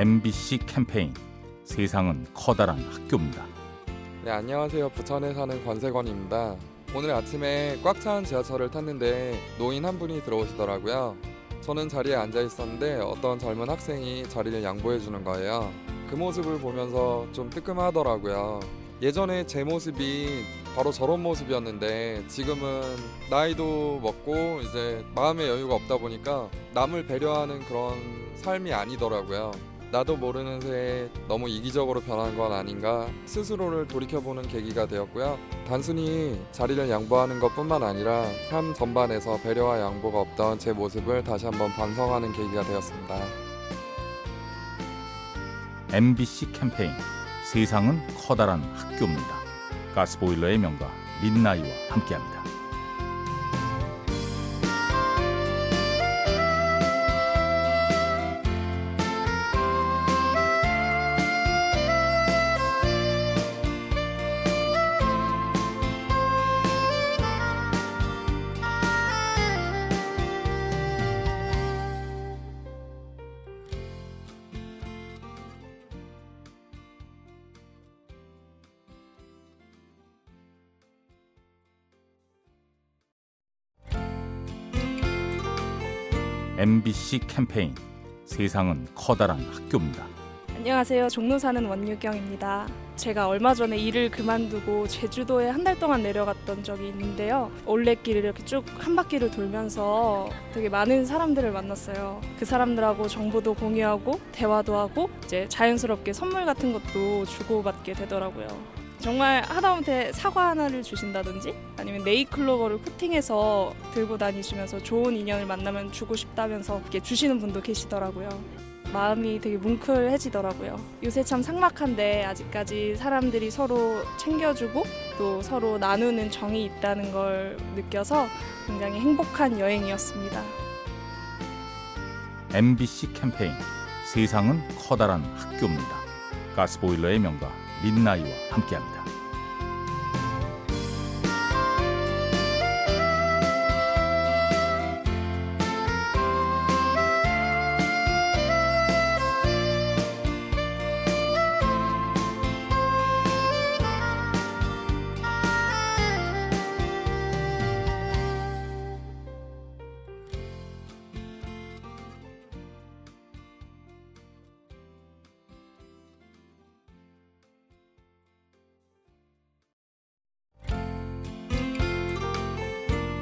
MBC 캠페인 세상은 커다란 학교입니다. 네, 안녕하세요. 부천에 사는 권세권입니다. 오늘 아침에 꽉찬 지하철을 탔는데 노인 한 분이 들어오시더라고요. 저는 자리에 앉아 있었는데 어떤 젊은 학생이 자리를 양보해 주는 거예요. 그 모습을 보면서 좀 뜨끔하더라고요. 예전에 제 모습이 바로 저런 모습이었는데 지금은 나이도 먹고 이제 마음의 여유가 없다 보니까 남을 배려하는 그런 삶이 아니더라고요. 나도 모르는 새에 너무 이기적으로 변한 건 아닌가 스스로를 돌이켜보는 계기가 되었고요. 단순히 자리를 양보하는 것 뿐만 아니라 삶 전반에서 배려와 양보가 없던 제 모습을 다시 한번 반성하는 계기가 되었습니다. MBC 캠페인 세상은 커다란 학교입니다. 가스보일러의 명가 민나이와 함께합니다. MBC 캠페인 세상은 커다란 학교입니다. 안녕하세요. 종로 사는 원유경입니다. 제가 얼마 전에 일을 그만두고 제주도에 한 달 동안 내려갔던 적이 있는데요. 올레길을 이렇게 쭉 한 바퀴를 돌면서 되게 많은 사람들을 만났어요. 그 사람들하고 정보도 공유하고 대화도 하고 이제 자연스럽게 선물 같은 것도 주고받게 되더라고요. 정말 하다못해 사과 하나를 주신다든지 아니면 네이클로버를 코팅해서 들고 다니시면서 좋은 인연을 만나면 주고 싶다면서 이렇게 주시는 분도 계시더라고요. 마음이 되게 뭉클해지더라고요. 요새 참 삭막한데 아직까지 사람들이 서로 챙겨주고 또 서로 나누는 정이 있다는 걸 느껴서 굉장히 행복한 여행이었습니다. MBC 캠페인 세상은 커다란 학교입니다. 가스보일러의 명가 민나이와 함께합니다.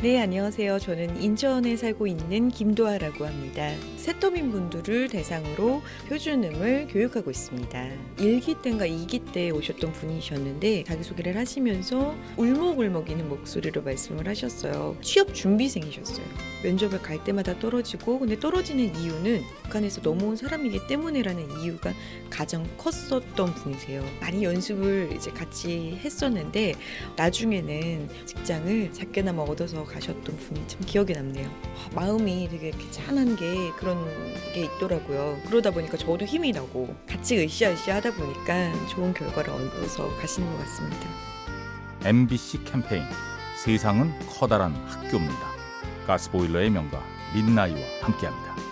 네, 안녕하세요. 저는 인천에 살고 있는 김도아라고 합니다. 새터민 분들을 대상으로 표준음을 교육하고 있습니다. 1기 때인가 2기 때 오셨던 분이셨는데 자기소개를 하시면서 울먹울먹이는 목소리로 말씀을 하셨어요. 취업 준비생이셨어요. 면접을 갈 때마다 떨어지고 근데 떨어지는 이유는 북한에서 넘어온 사람이기 때문에라는 이유가 가장 컸었던 분이세요. 많이 연습을 이제 같이 했었는데 나중에는 직장을 작게나마 얻어서 가셨던 분이 참 기억에 남네요. 아, 마음이 되게 이렇게 짠한 게 그런 게 있더라고요. 그러다 보니까 저도 힘이 나고 같이 으쌰으쌰 하다 보니까 좋은 결과를 얻어서 가시는 것 같습니다. MBC 캠페인 세상은 커다란 학교입니다. 가스보일러의 명가 민나이와 함께합니다.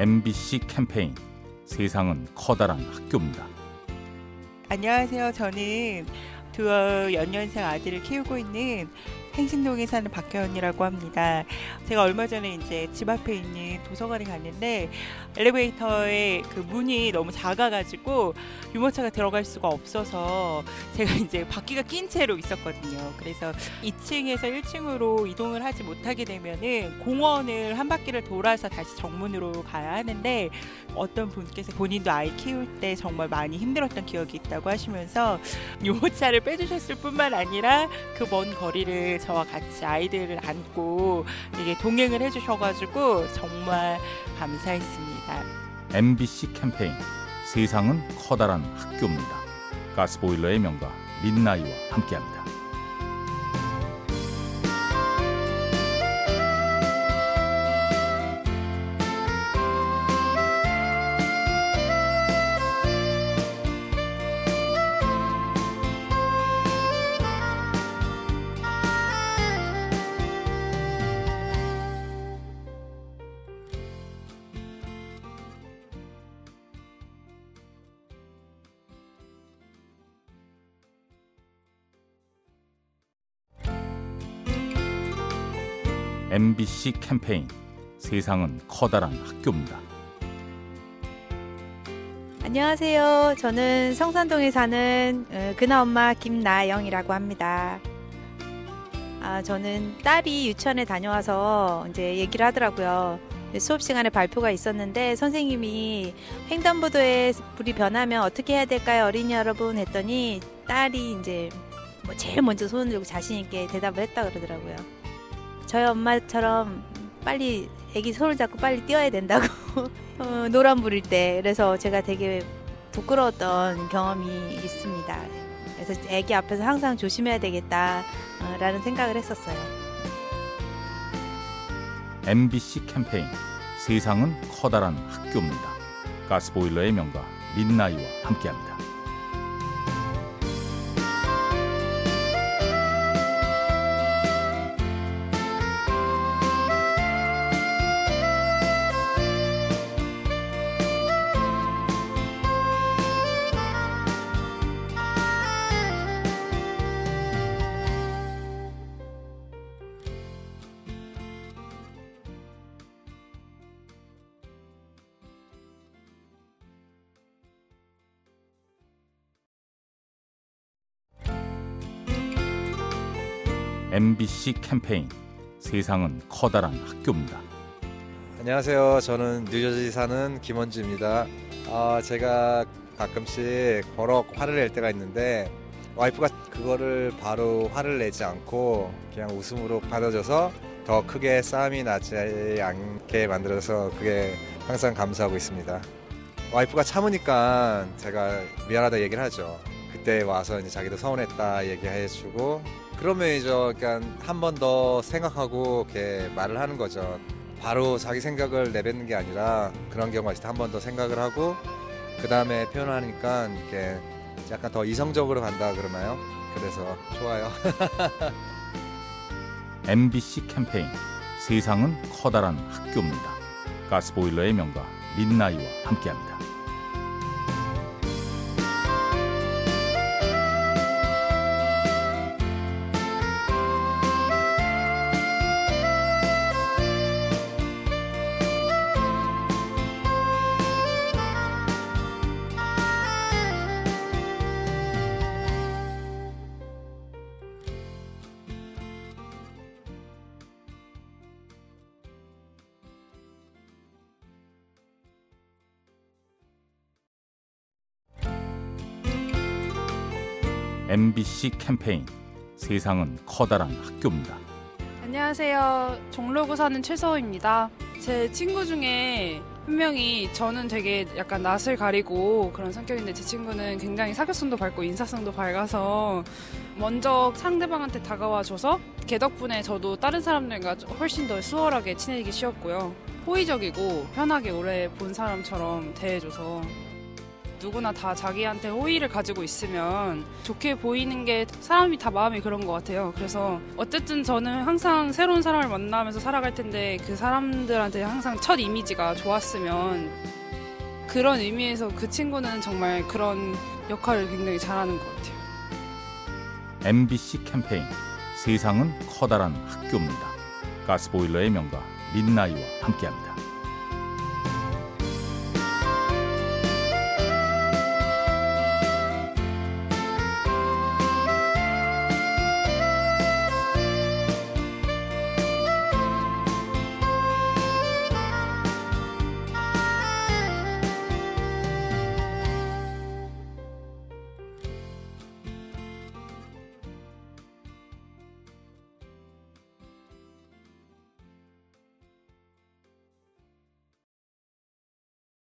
MBC 캠페인 세상은 커다란 학교입니다. 안녕하세요. 저는 두 연년생 아들을 키우고 있는 행신동에 사는 박혜원이라고 합니다. 제가 얼마 전에 이제 집 앞에 있는 도서관에 갔는데 엘리베이터의 그 문이 너무 작아가지고 유모차가 들어갈 수가 없어서 제가 이제 바퀴가 낀 채로 있었거든요. 그래서 2층에서 1층으로 이동을 하지 못하게 되면은 공원을 한 바퀴를 돌아서 다시 정문으로 가야 하는데 어떤 분께서 본인도 아이 키울 때 정말 많이 힘들었던 기억이 있다고 하시면서 유모차를 빼주셨을 뿐만 아니라 그 먼 거리를 저와 같이 아이들을 안고 이게 동행을 해주셔가지고 정말 감사했습니다. MBC 캠페인 세상은 커다란 학교입니다. 가스보일러의 명가 민나이와 함께합니다. MBC 캠페인 세상은 커다란 학교입니다. 안녕하세요. 저는 성산동에 사는 어, 그나 엄마 김나영이라고 합니다. 아, 저는 딸이 유치원에 다녀와서 이제 얘기를 하더라고요. 수업 시간에 발표가 있었는데 선생님이 횡단보도에 불이 변하면 어떻게 해야 될까요, 어린이 여러분? 했더니 딸이 이제 뭐 제일 먼저 손을 들고 자신 있게 대답을 했다 그러더라고요. 저희 엄마처럼 빨리 애기 손을 잡고 빨리 뛰어야 된다고 어, 노란 불일 때 그래서 제가 되게 부끄러웠던 경험이 있습니다. 그래서 애기 앞에서 항상 조심해야 되겠다라는 생각을 했었어요. MBC 캠페인 세상은 커다란 학교입니다. 가스보일러의 명가 민나이와 함께합니다. MBC 캠페인 세상은 커다란 학교입니다. 안녕하세요. 저는 뉴저지 사는 김원주입니다. 아, 제가 가끔씩 버럭 화를 낼 때가 있는데 와이프가 그거를 바로 화를 내지 않고 그냥 웃음으로 받아줘서 더 크게 싸움이 나지 않게 만들어서 그게 항상 감사하고 있습니다. 와이프가 참으니까 제가 미안하다 얘기를 하죠. 그때 와서 이제 자기도 서운했다 얘기해주고 그러면 이제 그냥 한번 더 생각하고 이렇게 말을 하는 거죠. 바로 자기 생각을 내뱉는 게 아니라 그런 경우가 있을 때 한 번 더 생각을 하고 그 다음에 표현하니까 이렇게 약간 더 이성적으로 간다 그러나요? 그래서 좋아요. MBC 캠페인 세상은 커다란 학교입니다. 가스보일러의 명가 민나이와 함께합니다. MBC 캠페인 세상은 커다란 학교입니다. 안녕하세요. 종로구 사는 최서우입니다. 제 친구 중에 한 명이 저는 되게 약간 낯을 가리고 그런 성격인데 제 친구는 굉장히 사교성도 밝고 인사성도 밝아서 먼저 상대방한테 다가와줘서 걔 덕분에 저도 다른 사람들과 훨씬 더 수월하게 친해지기 쉬웠고요. 호의적이고 편하게 오래 본 사람처럼 대해줘서 누구나 다 자기한테 호의를 가지고 있으면 좋게 보이는 게 사람이 다 마음이 그런 것 같아요. 그래서 어쨌든 저는 항상 새로운 사람을 만나면서 살아갈 텐데 그 사람들한테 항상 첫 이미지가 좋았으면 그런 의미에서 그 친구는 정말 그런 역할을 굉장히 잘하는 것 같아요. MBC 캠페인 세상은 커다란 학교입니다. 가스보일러의 명가 민나이와 함께합니다.